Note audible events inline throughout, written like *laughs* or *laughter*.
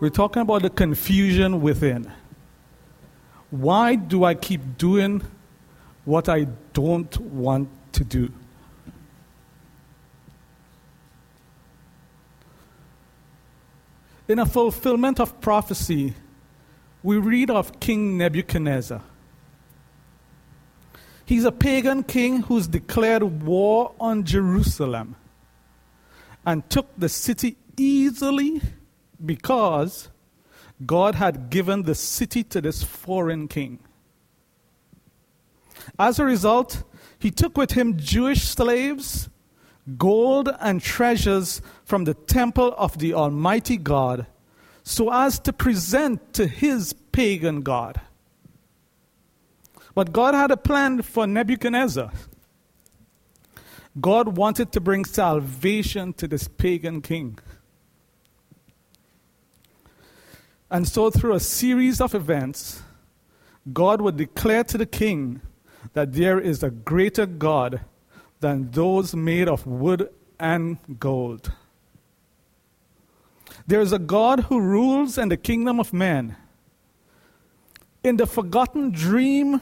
We're talking about the confusion within. Why do I keep doing what I don't want to do? In a fulfillment of prophecy, we read of King Nebuchadnezzar. He's a pagan king who's declared war on Jerusalem and took the city easily because God had given the city to this foreign king. As a result, he took with him Jewish slaves, gold, and treasures from the temple of the Almighty God, so as to present to his pagan God. But God had a plan for Nebuchadnezzar. God wanted to bring salvation to this pagan king. And so, through a series of events, God would declare to the king that there is a greater God than those made of wood and gold. There is a God who rules in the kingdom of men. In the forgotten dream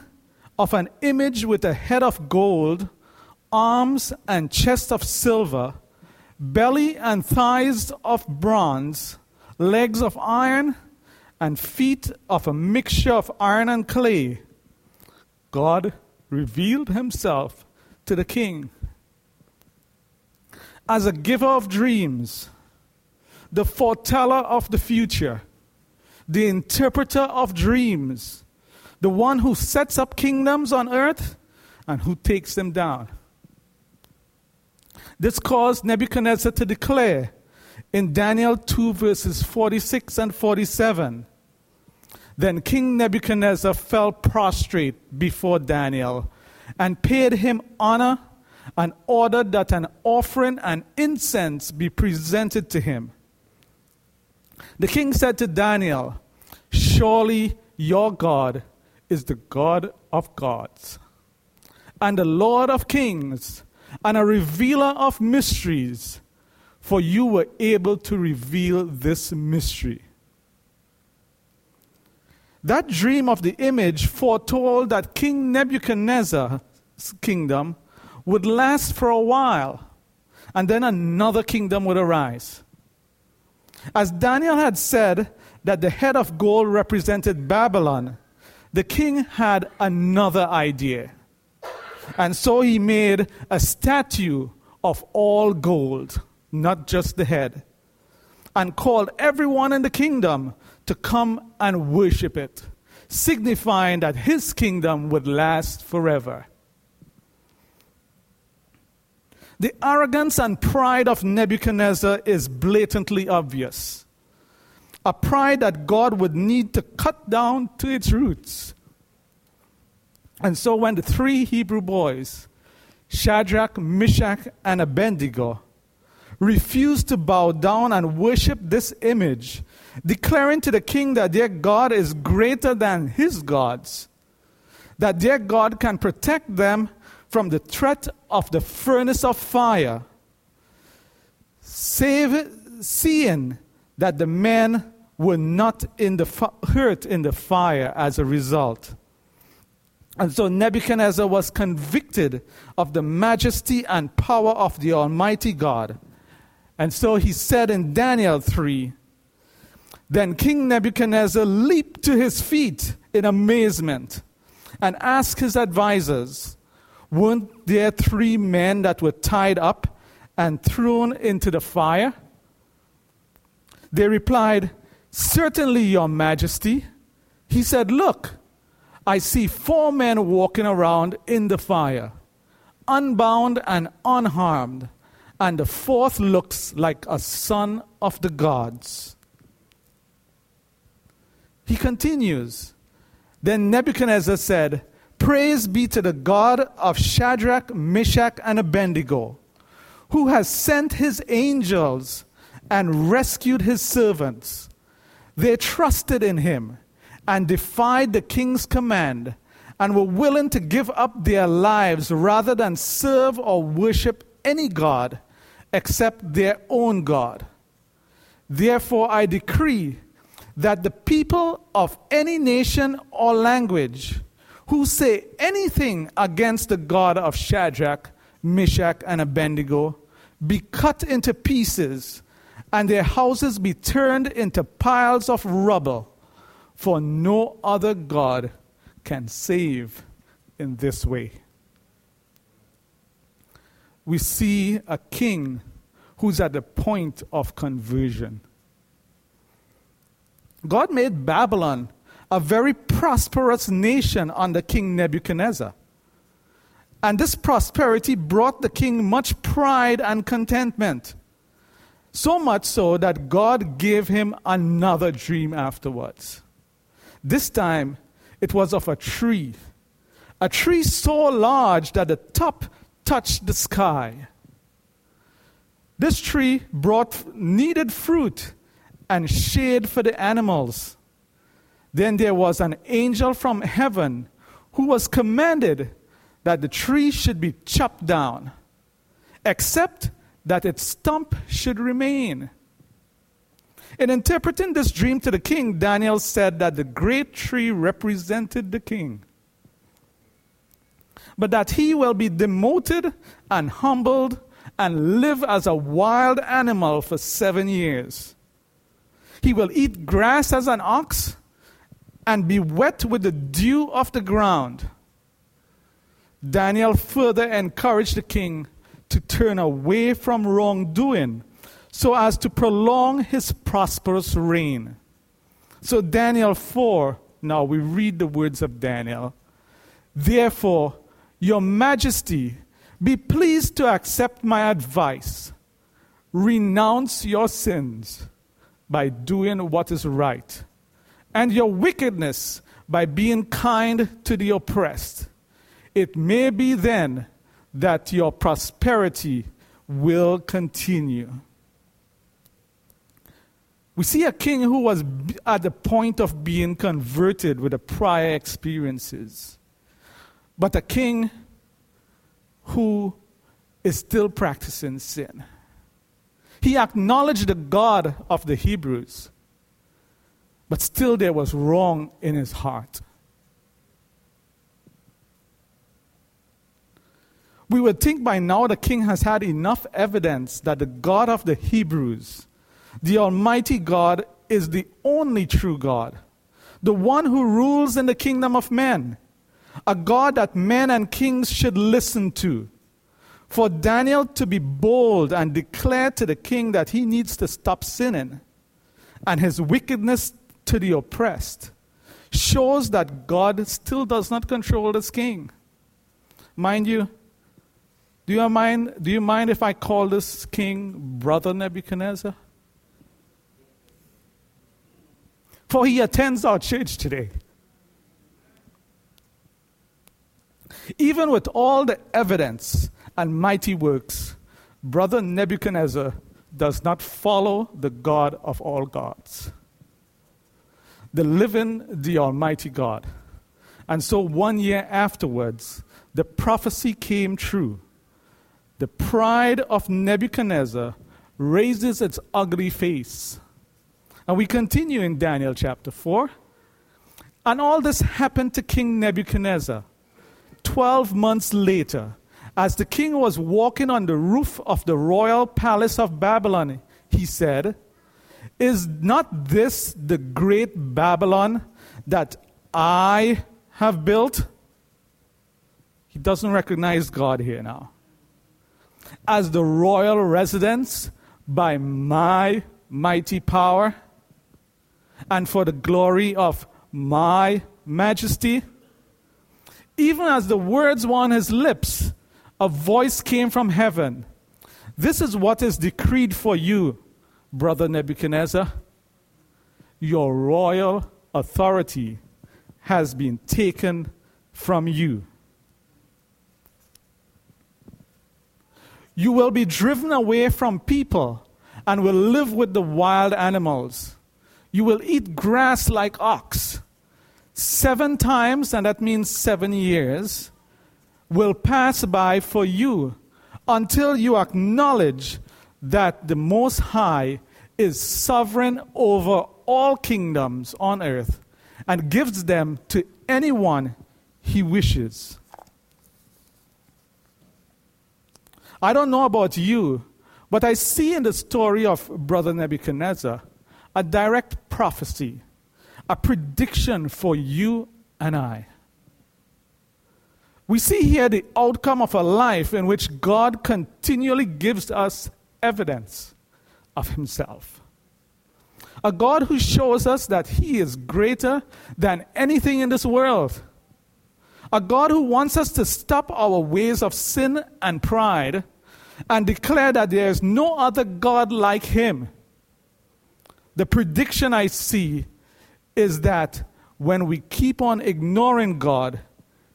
of an image with a head of gold, arms and chest of silver, belly and thighs of bronze, legs of iron, and feet of a mixture of iron and clay, God revealed himself to the king as a giver of dreams, the foreteller of the future, the interpreter of dreams, the one who sets up kingdoms on earth and who takes them down. This caused Nebuchadnezzar to declare in Daniel 2, verses 46 and 47. Then King Nebuchadnezzar fell prostrate before Daniel and paid him honor and ordered that an offering and incense be presented to him. The king said to Daniel, Surely your God is the God of gods and the Lord of kings and a revealer of mysteries for you were able to reveal this mystery. That dream of the image foretold that King Nebuchadnezzar's kingdom would last for a while, and then another kingdom would arise. As Daniel had said that the head of gold represented Babylon, the king had another idea. And so he made a statue of all gold not just the head, and called everyone in the kingdom to come and worship it, signifying that his kingdom would last forever. The arrogance and pride of Nebuchadnezzar is blatantly obvious. A pride that God would need to cut down to its roots. And so, when the three Hebrew boys, Shadrach, Meshach, and Abednego, refused to bow down and worship this image, declaring to the king that their God is greater than his gods, that their God can protect them from the threat of the furnace of fire, save, seeing that the men were not in the hurt in the fire as a result. And so Nebuchadnezzar was convicted of the majesty and power of the Almighty God. And so he said in Daniel 3 Then King Nebuchadnezzar leaped to his feet in amazement and asked his advisors, Weren't there three men that were tied up and thrown into the fire? They replied, Certainly, Your Majesty. He said, Look, I see four men walking around in the fire, unbound and unharmed and the fourth looks like a son of the gods. He continues. Then Nebuchadnezzar said, Praise be to the God of Shadrach, Meshach, and Abednego, who has sent his angels and rescued his servants. They trusted in him and defied the king's command and were willing to give up their lives rather than serve or worship any God except their own God. Therefore, I decree that the people of any nation or language who say anything against the God of Shadrach, Meshach, and Abednego be cut into pieces, and their houses be turned into piles of rubble, for no other God can save in this way. We see a king who's at the point of conversion. God made Babylon a very prosperous nation under King Nebuchadnezzar. And this prosperity brought the king much pride and contentment. So much so that God gave him another dream afterwards. This time, it was of a tree. A tree so large that the top touched the sky. This tree brought needed fruit and shade for the animals. Then there was an angel from heaven who was commanded that the tree should be chopped down, except that its stump should remain. In interpreting this dream to the king, Daniel said that the great tree represented the king, but that he will be demoted and humbled and live as a wild animal for seven years. He will eat grass as an ox and be wet with the dew of the ground. Daniel further encouraged the king to turn away from wrongdoing so as to prolong his prosperous reign. So, Daniel 4, now we read the words of Daniel. Therefore, Your Majesty, be pleased to accept my advice. Renounce your sins by doing what is right, and your wickedness by being kind to the oppressed. It may be then that your prosperity will continue. We see a king who was at the point of being converted with the prior experiences, but a king who is still practicing sin. He acknowledged the God of the Hebrews, but still there was wrong in his heart. We would think by now the king has had enough evidence that the God of the Hebrews, the Almighty God, is the only true God, the one who rules in the kingdom of men, a God that men and kings should listen to for Daniel to be bold and declare to the king that he needs to stop sinning and his wickedness to the oppressed shows that God still does not control this king. Mind you, do you mind, do you mind if I call this king Brother Nebuchadnezzar? For he attends our church today. Even with all the evidence and mighty works, brother Nebuchadnezzar does not follow the God of all gods, the living, the Almighty God. And so one year afterwards, the prophecy came true. The pride of Nebuchadnezzar raises its ugly face. And we continue in Daniel chapter 4. And all this happened to King Nebuchadnezzar. Twelve months later, as the king was walking on the roof of the royal palace of Babylon, he said, Is not this the great Babylon that I have built? He doesn't recognize God here now. As the royal residence by my mighty power and for the glory of my majesty. Even as the words were on his lips, a voice came from heaven. This is what is decreed for you, brother Nebuchadnezzar. Your royal authority has been taken from you. You will be driven away from people and will live with the wild animals. You will eat grass like ox. Seven times, and that means seven years will pass by for you until you acknowledge that the Most High is sovereign over all kingdoms on earth and gives them to anyone he wishes. I don't know about you, but I see in the story of Brother Nebuchadnezzar a direct prophecy, a prediction for you and I. We see here the outcome of a life in which God continually gives us evidence of Himself. A God who shows us that He is greater than anything in this world. A God who wants us to stop our ways of sin and pride and declare that there is no other God like Him. The prediction I see is that when we keep on ignoring God,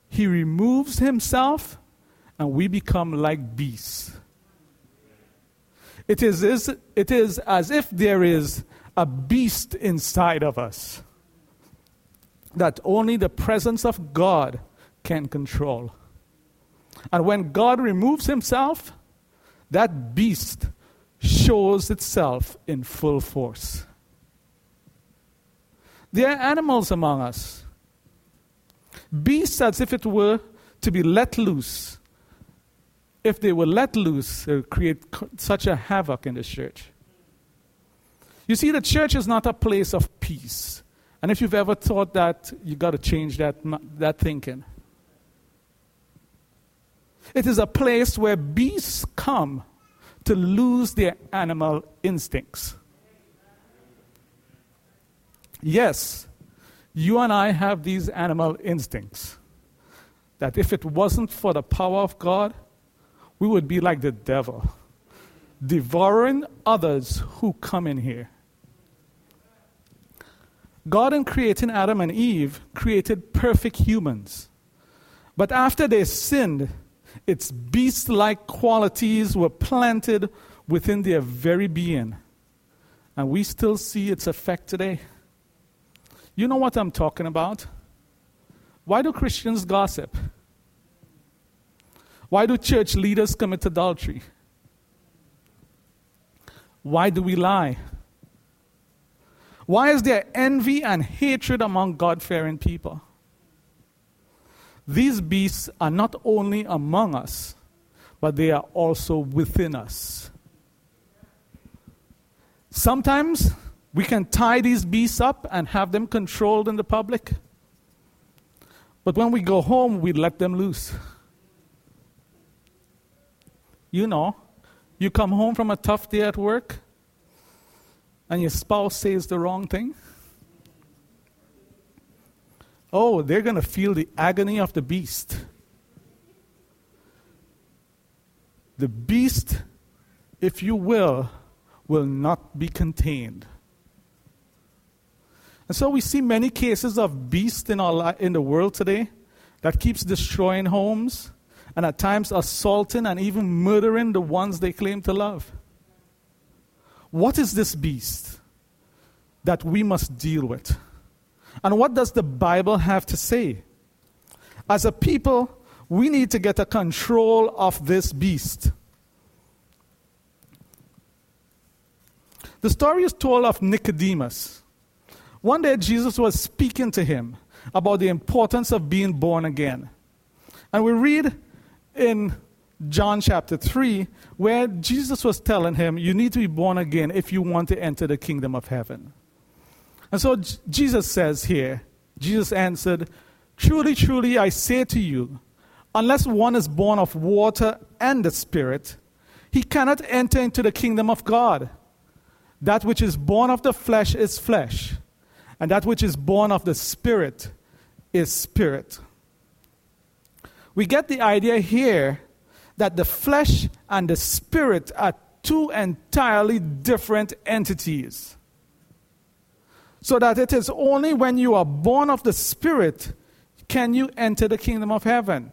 He removes Himself and we become like beasts. It is, it is as if there is a beast inside of us that only the presence of God can control. And when God removes himself, that beast shows itself in full force. There are animals among us, beasts as if it were to be let loose. If they were let loose, it would create such a havoc in the church. You see, the church is not a place of peace. And if you've ever thought that, you've got to change that, that thinking. It is a place where beasts come to lose their animal instincts. Yes, you and I have these animal instincts that if it wasn't for the power of God, we would be like the devil, devouring others who come in here. God, in creating Adam and Eve, created perfect humans. But after they sinned, its beast like qualities were planted within their very being. And we still see its effect today. You know what I'm talking about? Why do Christians gossip? Why do church leaders commit adultery? Why do we lie? Why is there envy and hatred among God fearing people? These beasts are not only among us, but they are also within us. Sometimes we can tie these beasts up and have them controlled in the public. But when we go home, we let them loose. You know, you come home from a tough day at work and your spouse says the wrong thing. Oh, they're going to feel the agony of the beast. The beast, if you will, will not be contained. And so we see many cases of beasts in, our in the world today that keeps destroying homes and at times assaulting and even murdering the ones they claim to love. What is this beast that we must deal with? And what does the Bible have to say? As a people, we need to get a control of this beast. The story is told of Nicodemus. One day, Jesus was speaking to him about the importance of being born again. And we read in John chapter 3 where Jesus was telling him, You need to be born again if you want to enter the kingdom of heaven. And so Jesus says here, Jesus answered, Truly, truly, I say to you, unless one is born of water and the Spirit, he cannot enter into the kingdom of God. That which is born of the flesh is flesh, and that which is born of the Spirit is spirit. We get the idea here that the flesh and the spirit are two entirely different entities so that it is only when you are born of the Spirit can you enter the kingdom of heaven.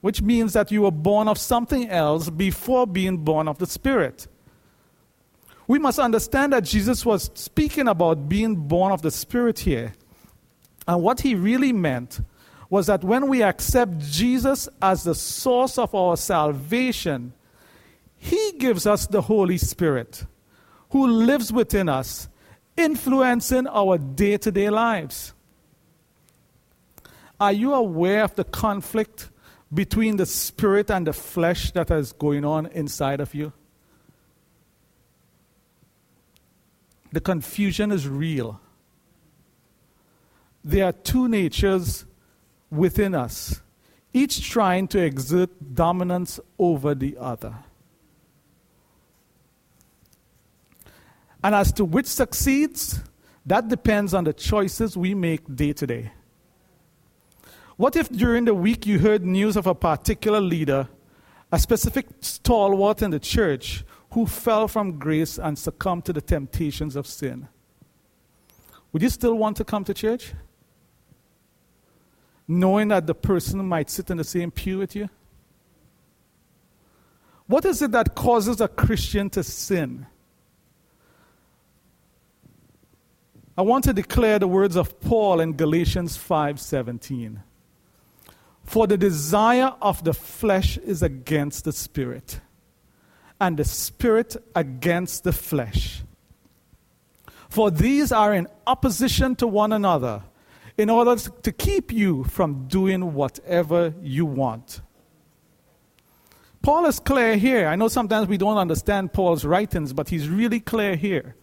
Which means that you were born of something else before being born of the Spirit. We must understand that Jesus was speaking about being born of the Spirit here. And what he really meant was that when we accept Jesus as the source of our salvation, he gives us the Holy Spirit who lives within us influencing our day to day lives. Are you aware of the conflict between the spirit and the flesh that is going on inside of you? The confusion is real. There are two natures within us, each trying to exert dominance over the other. And as to which succeeds, that depends on the choices we make day to day. What if during the week you heard news of a particular leader, a specific stalwart in the church, who fell from grace and succumbed to the temptations of sin? Would you still want to come to church? Knowing that the person might sit in the same pew with you? What is it that causes a Christian to sin? I want to declare the words of Paul in Galatians 5:17. For the desire of the flesh is against the spirit, and the spirit against the flesh. For these are in opposition to one another, in order to keep you from doing whatever you want. Paul is clear here. I know sometimes we don't understand Paul's writings, but he's really clear here.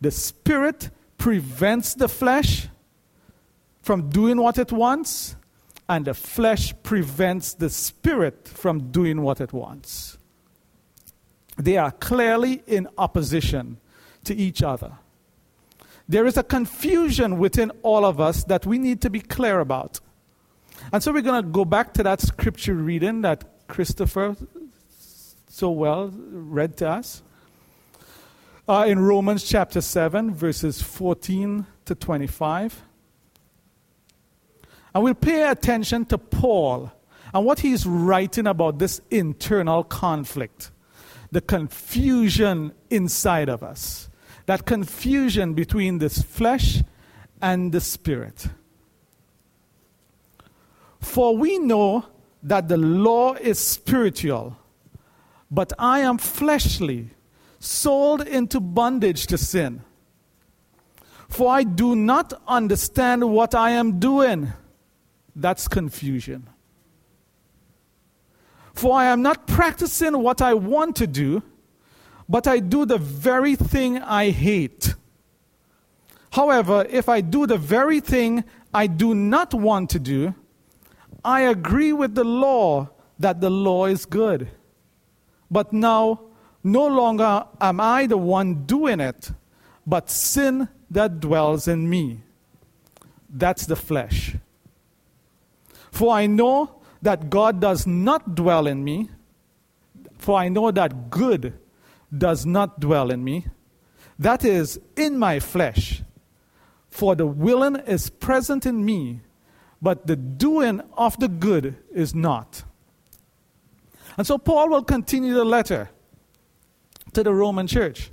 The spirit prevents the flesh from doing what it wants, and the flesh prevents the spirit from doing what it wants. They are clearly in opposition to each other. There is a confusion within all of us that we need to be clear about. And so we're going to go back to that scripture reading that Christopher so well read to us uh, in Romans chapter 7, verses 14 to 25. And we'll pay attention to Paul and what he's writing about this internal conflict, the confusion inside of us, that confusion between this flesh and the spirit. For we know that the law is spiritual, but I am fleshly sold into bondage to sin. For I do not understand what I am doing. That's confusion. For I am not practicing what I want to do, but I do the very thing I hate. However, if I do the very thing I do not want to do, I agree with the law that the law is good. But now no longer am I the one doing it, but sin that dwells in me. That's the flesh. For I know that God does not dwell in me, for I know that good does not dwell in me. That is, in my flesh. For the willing is present in me, but the doing of the good is not. And so Paul will continue the letter to the Roman church.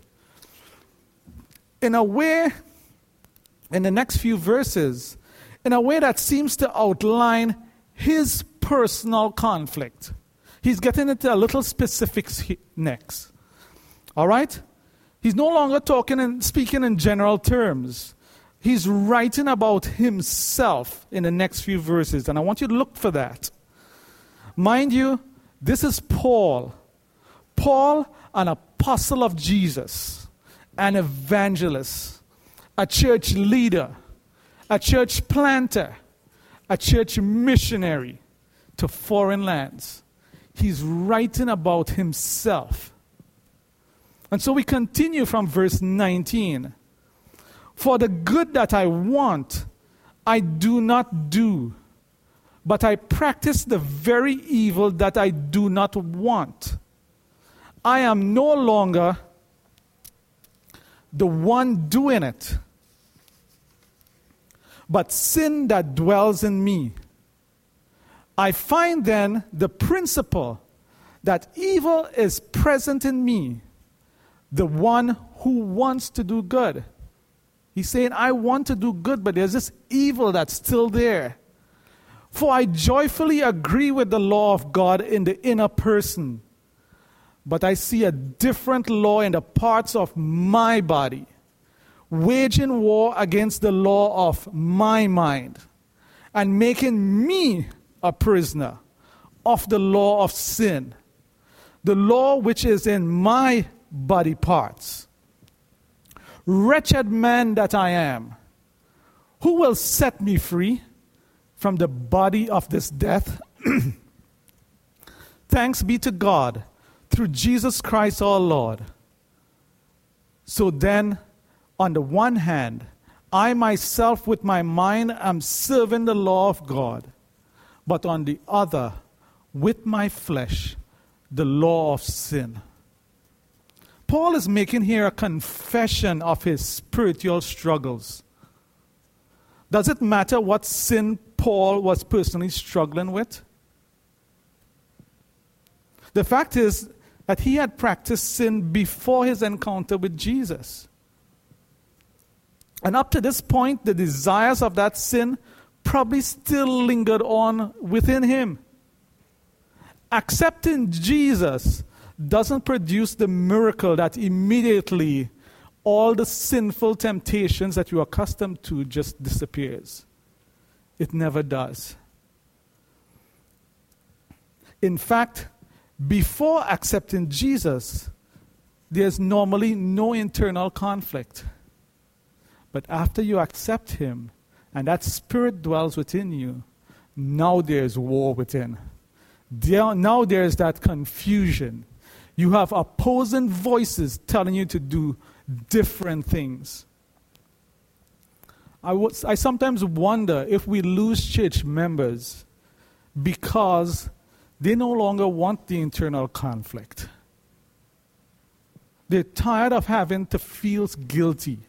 In a way, in the next few verses, in a way that seems to outline his personal conflict. He's getting into a little specifics next. All right? He's no longer talking and speaking in general terms. He's writing about himself in the next few verses, and I want you to look for that. Mind you, this is Paul. Paul, an apostle of Jesus, an evangelist, a church leader, a church planter, a church missionary to foreign lands. He's writing about himself. And so we continue from verse 19. For the good that I want, I do not do, but I practice the very evil that I do not want. I am no longer the one doing it, but sin that dwells in me. I find then the principle that evil is present in me, the one who wants to do good. He's saying, I want to do good, but there's this evil that's still there. For I joyfully agree with the law of God in the inner person but I see a different law in the parts of my body, waging war against the law of my mind and making me a prisoner of the law of sin, the law which is in my body parts. Wretched man that I am, who will set me free from the body of this death? *clears throat* Thanks be to God through Jesus Christ our Lord. So then, on the one hand, I myself with my mind am serving the law of God, but on the other, with my flesh, the law of sin. Paul is making here a confession of his spiritual struggles. Does it matter what sin Paul was personally struggling with? The fact is that he had practiced sin before his encounter with Jesus. And up to this point, the desires of that sin probably still lingered on within him. Accepting Jesus doesn't produce the miracle that immediately all the sinful temptations that you're accustomed to just disappears. It never does. In fact, before accepting Jesus, there's normally no internal conflict. But after you accept Him and that Spirit dwells within you, now there's war within. Now there's that confusion. You have opposing voices telling you to do different things. I, I sometimes wonder if we lose church members because they no longer want the internal conflict. They're tired of having to feel guilty.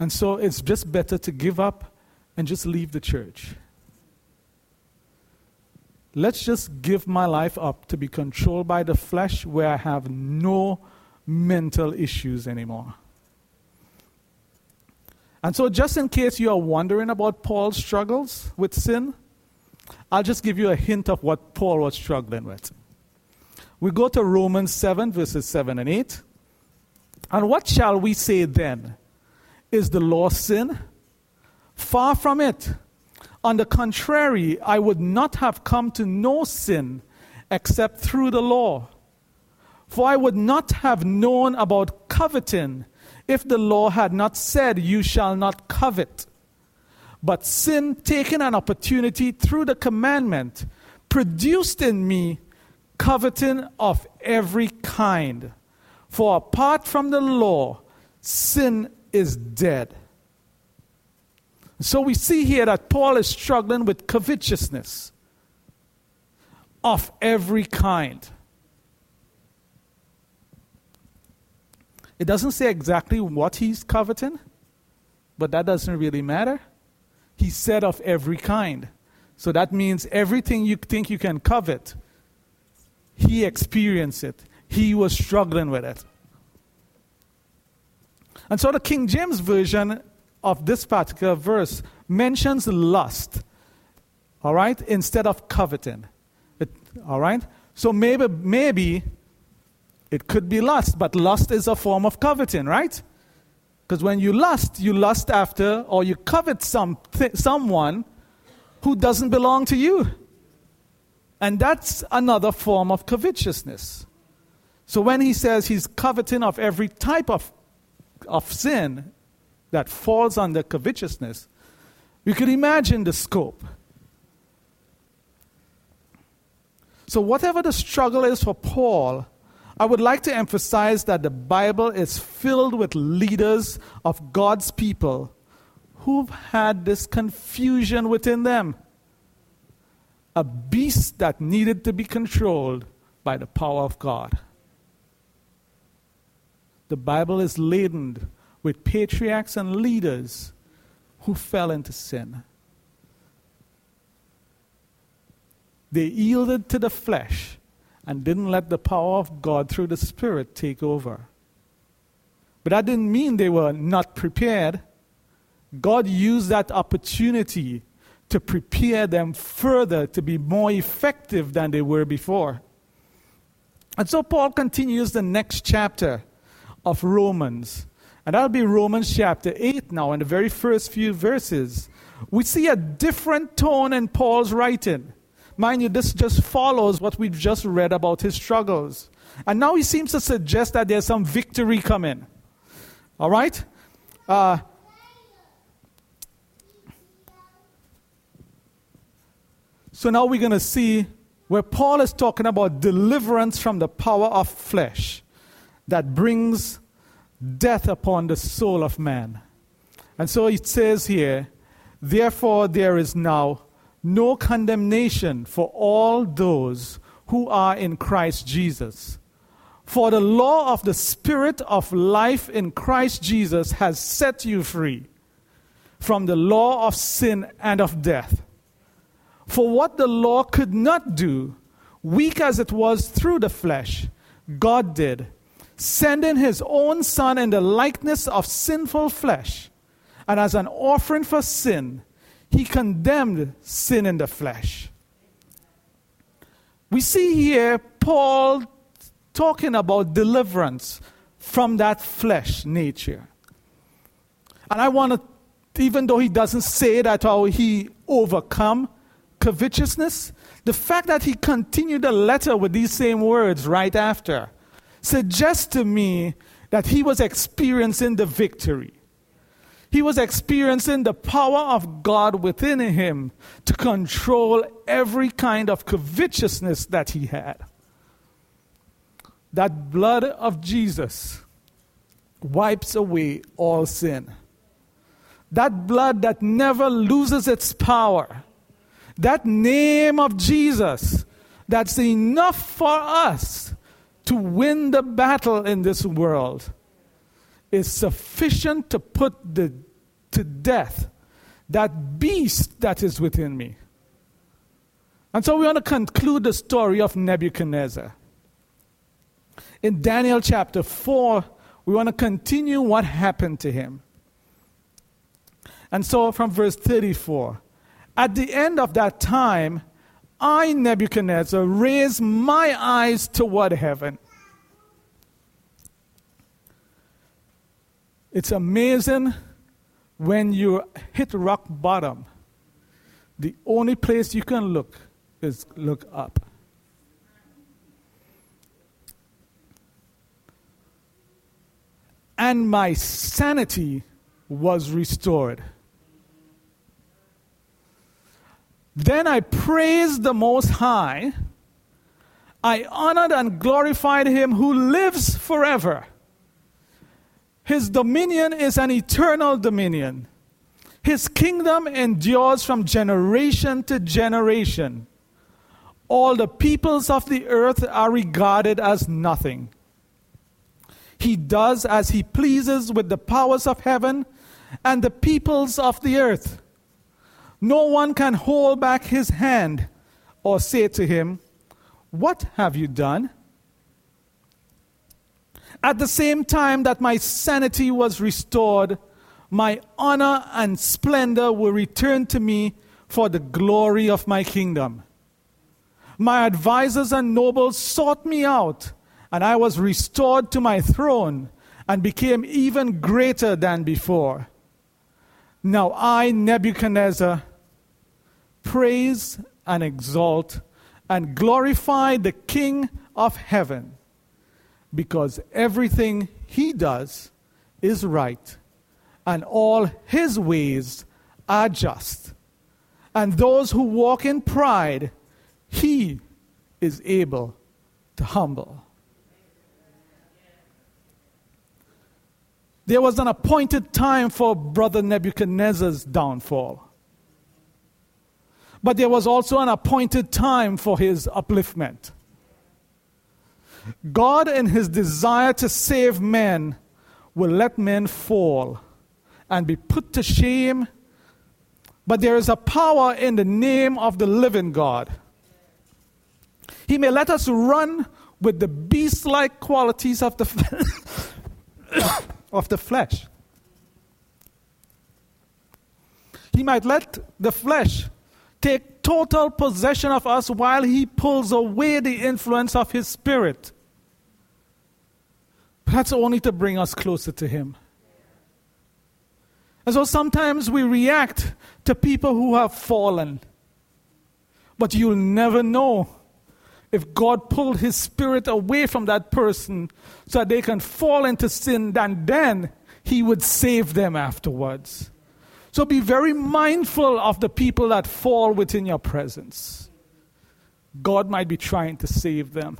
And so it's just better to give up and just leave the church. Let's just give my life up to be controlled by the flesh where I have no mental issues anymore. And so, just in case you are wondering about Paul's struggles with sin, I'll just give you a hint of what Paul was struggling with. We go to Romans 7, verses 7 and 8. And what shall we say then? Is the law sin? Far from it. On the contrary, I would not have come to know sin except through the law. For I would not have known about coveting if the law had not said, You shall not covet. But sin, taking an opportunity through the commandment, produced in me coveting of every kind. For apart from the law, sin is dead. So we see here that Paul is struggling with covetousness of every kind. It doesn't say exactly what he's coveting, but that doesn't really matter. He said of every kind. So that means everything you think you can covet, he experienced it. He was struggling with it. And so the King James Version of this particular verse mentions lust, all right, instead of coveting. It, all right? So maybe, maybe it could be lust, but lust is a form of coveting, right? Because when you lust, you lust after or you covet some, someone who doesn't belong to you. And that's another form of covetousness. So when he says he's coveting of every type of, of sin that falls under covetousness, you can imagine the scope. So, whatever the struggle is for Paul, I would like to emphasize that the Bible is filled with leaders of God's people who've had this confusion within them. A beast that needed to be controlled by the power of God. The Bible is laden with patriarchs and leaders who fell into sin. They yielded to the flesh and didn't let the power of God through the Spirit take over. But that didn't mean they were not prepared. God used that opportunity to prepare them further to be more effective than they were before. And so Paul continues the next chapter of Romans. And that'll be Romans chapter 8 now, in the very first few verses. We see a different tone in Paul's writing. Mind you, this just follows what we've just read about his struggles. And now he seems to suggest that there's some victory coming. All right? Uh, so now we're going to see where Paul is talking about deliverance from the power of flesh that brings death upon the soul of man. And so it says here, therefore there is now no condemnation for all those who are in Christ Jesus. For the law of the Spirit of life in Christ Jesus has set you free from the law of sin and of death. For what the law could not do, weak as it was through the flesh, God did, sending his own Son in the likeness of sinful flesh, and as an offering for sin, he condemned sin in the flesh. We see here Paul talking about deliverance from that flesh nature. And I want to, even though he doesn't say that how he overcome covetousness, the fact that he continued the letter with these same words right after suggests to me that he was experiencing the victory. He was experiencing the power of God within him to control every kind of covetousness that he had. That blood of Jesus wipes away all sin. That blood that never loses its power that name of Jesus that's enough for us to win the battle in this world is sufficient to put the, to death that beast that is within me. And so we want to conclude the story of Nebuchadnezzar. In Daniel chapter 4, we want to continue what happened to him. And so from verse 34 at the end of that time, I, Nebuchadnezzar, raised my eyes toward heaven. It's amazing when you hit rock bottom, the only place you can look is look up. And my sanity was restored. Then I praised the Most High. I honored and glorified him who lives forever. His dominion is an eternal dominion. His kingdom endures from generation to generation. All the peoples of the earth are regarded as nothing. He does as he pleases with the powers of heaven and the peoples of the earth. No one can hold back his hand or say to him, What have you done? At the same time that my sanity was restored, my honor and splendor were returned to me for the glory of my kingdom. My advisers and nobles sought me out, and I was restored to my throne and became even greater than before. Now I, Nebuchadnezzar, praise and exalt and glorify the King of heaven because everything he does is right and all his ways are just. And those who walk in pride, he is able to humble. There was an appointed time for brother Nebuchadnezzar's downfall. But there was also an appointed time for his upliftment. God, in his desire to save men, will let men fall and be put to shame. But there is a power in the name of the living God. He may let us run with the beast like qualities of the, *laughs* of the flesh. He might let the flesh take total possession of us while He pulls away the influence of His Spirit. But that's only to bring us closer to Him. And so sometimes we react to people who have fallen. But you'll never know if God pulled his spirit away from that person so that they can fall into sin, and then he would save them afterwards. So be very mindful of the people that fall within your presence. God might be trying to save them.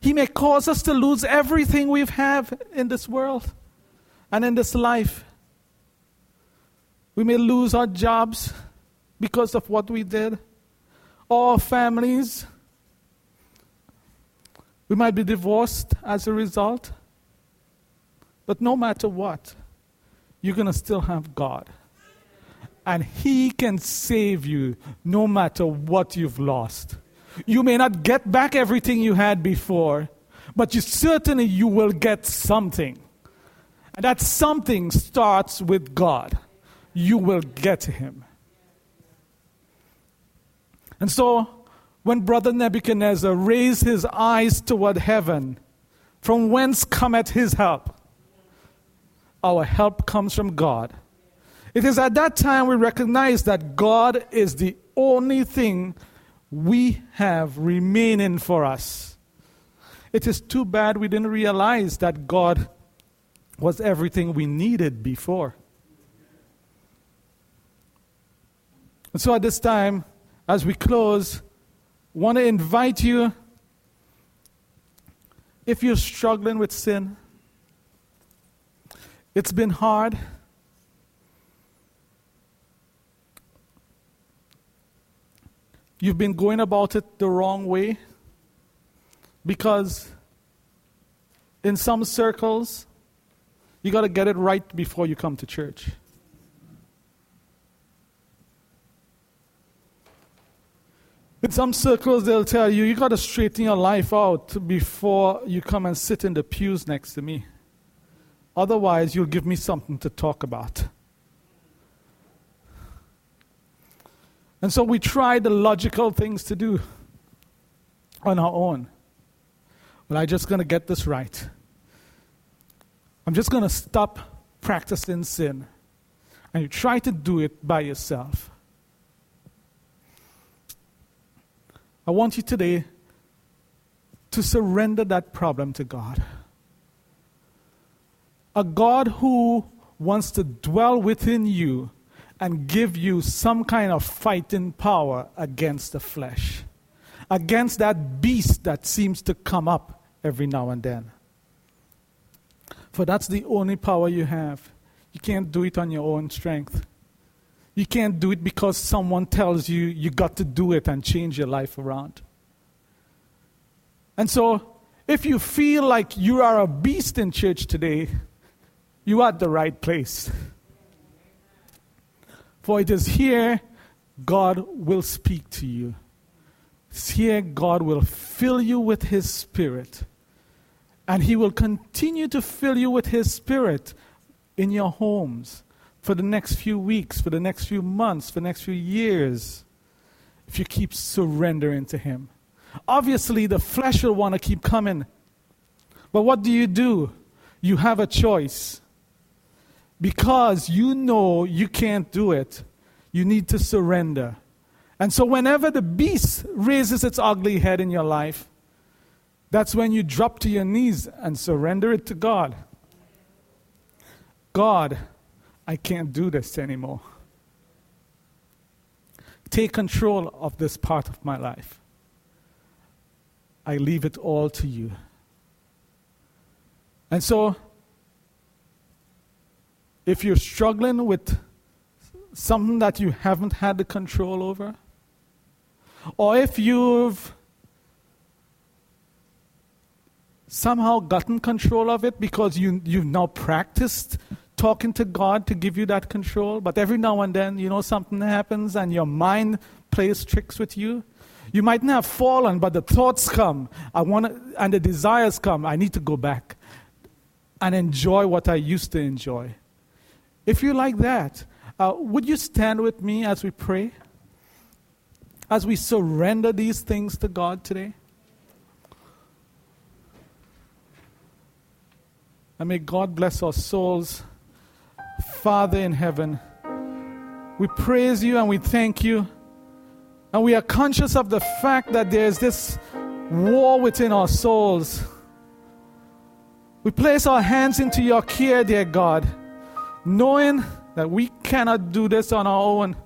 He may cause us to lose everything we have in this world and in this life. We may lose our jobs because of what we did, or families. We might be divorced as a result. But no matter what, you're going to still have God. And He can save you no matter what you've lost. You may not get back everything you had before, but you certainly you will get something. And that something starts with God. You will get him. And so, when Brother Nebuchadnezzar raised his eyes toward heaven, from whence cometh his help? Our help comes from God. It is at that time we recognize that God is the only thing we have remaining for us. It is too bad we didn't realize that God was everything we needed before. And so at this time, as we close, want to invite you if you're struggling with sin, it's been hard. You've been going about it the wrong way because in some circles, you got to get it right before you come to church. In some circles, they'll tell you, you got to straighten your life out before you come and sit in the pews next to me. Otherwise, you'll give me something to talk about. And so we try the logical things to do on our own. But I'm just going to get this right. I'm just going to stop practicing sin. And you try to do it by yourself. I want you today to surrender that problem to God. A God who wants to dwell within you and give you some kind of fighting power against the flesh, against that beast that seems to come up every now and then. For that's the only power you have. You can't do it on your own strength. You can't do it because someone tells you you got to do it and change your life around. And so, if you feel like you are a beast in church today, you are at the right place. For it is here God will speak to you. It's here God will fill you with His Spirit. And He will continue to fill you with His Spirit in your homes for the next few weeks, for the next few months, for the next few years, if you keep surrendering to Him. Obviously, the flesh will want to keep coming. But what do you do? You have a choice because you know you can't do it, you need to surrender. And so, whenever the beast raises its ugly head in your life, that's when you drop to your knees and surrender it to God. God, I can't do this anymore. Take control of this part of my life. I leave it all to you. And so, if you're struggling with something that you haven't had the control over, or if you've somehow gotten control of it because you, you've now practiced talking to God to give you that control, but every now and then, you know, something happens and your mind plays tricks with you. You might not have fallen, but the thoughts come. I want and the desires come. I need to go back and enjoy what I used to enjoy. If you like that, uh, would you stand with me as we pray? As we surrender these things to God today? And may God bless our souls. Father in heaven, we praise you and we thank you. And we are conscious of the fact that there is this war within our souls. We place our hands into your care, dear God, knowing that we cannot do this on our own.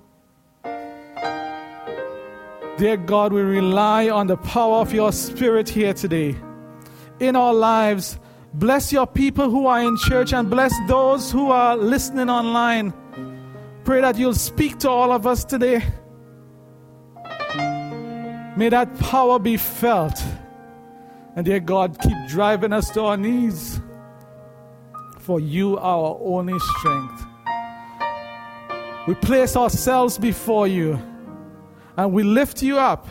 Dear God, we rely on the power of your Spirit here today. In our lives, bless your people who are in church and bless those who are listening online. Pray that you'll speak to all of us today. May that power be felt. And dear God, keep driving us to our knees. For you our only strength. We place ourselves before you and we lift you up,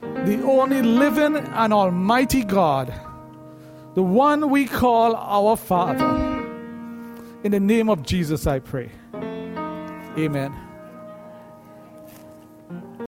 the only living and almighty God, the one we call our Father. In the name of Jesus, I pray. Amen.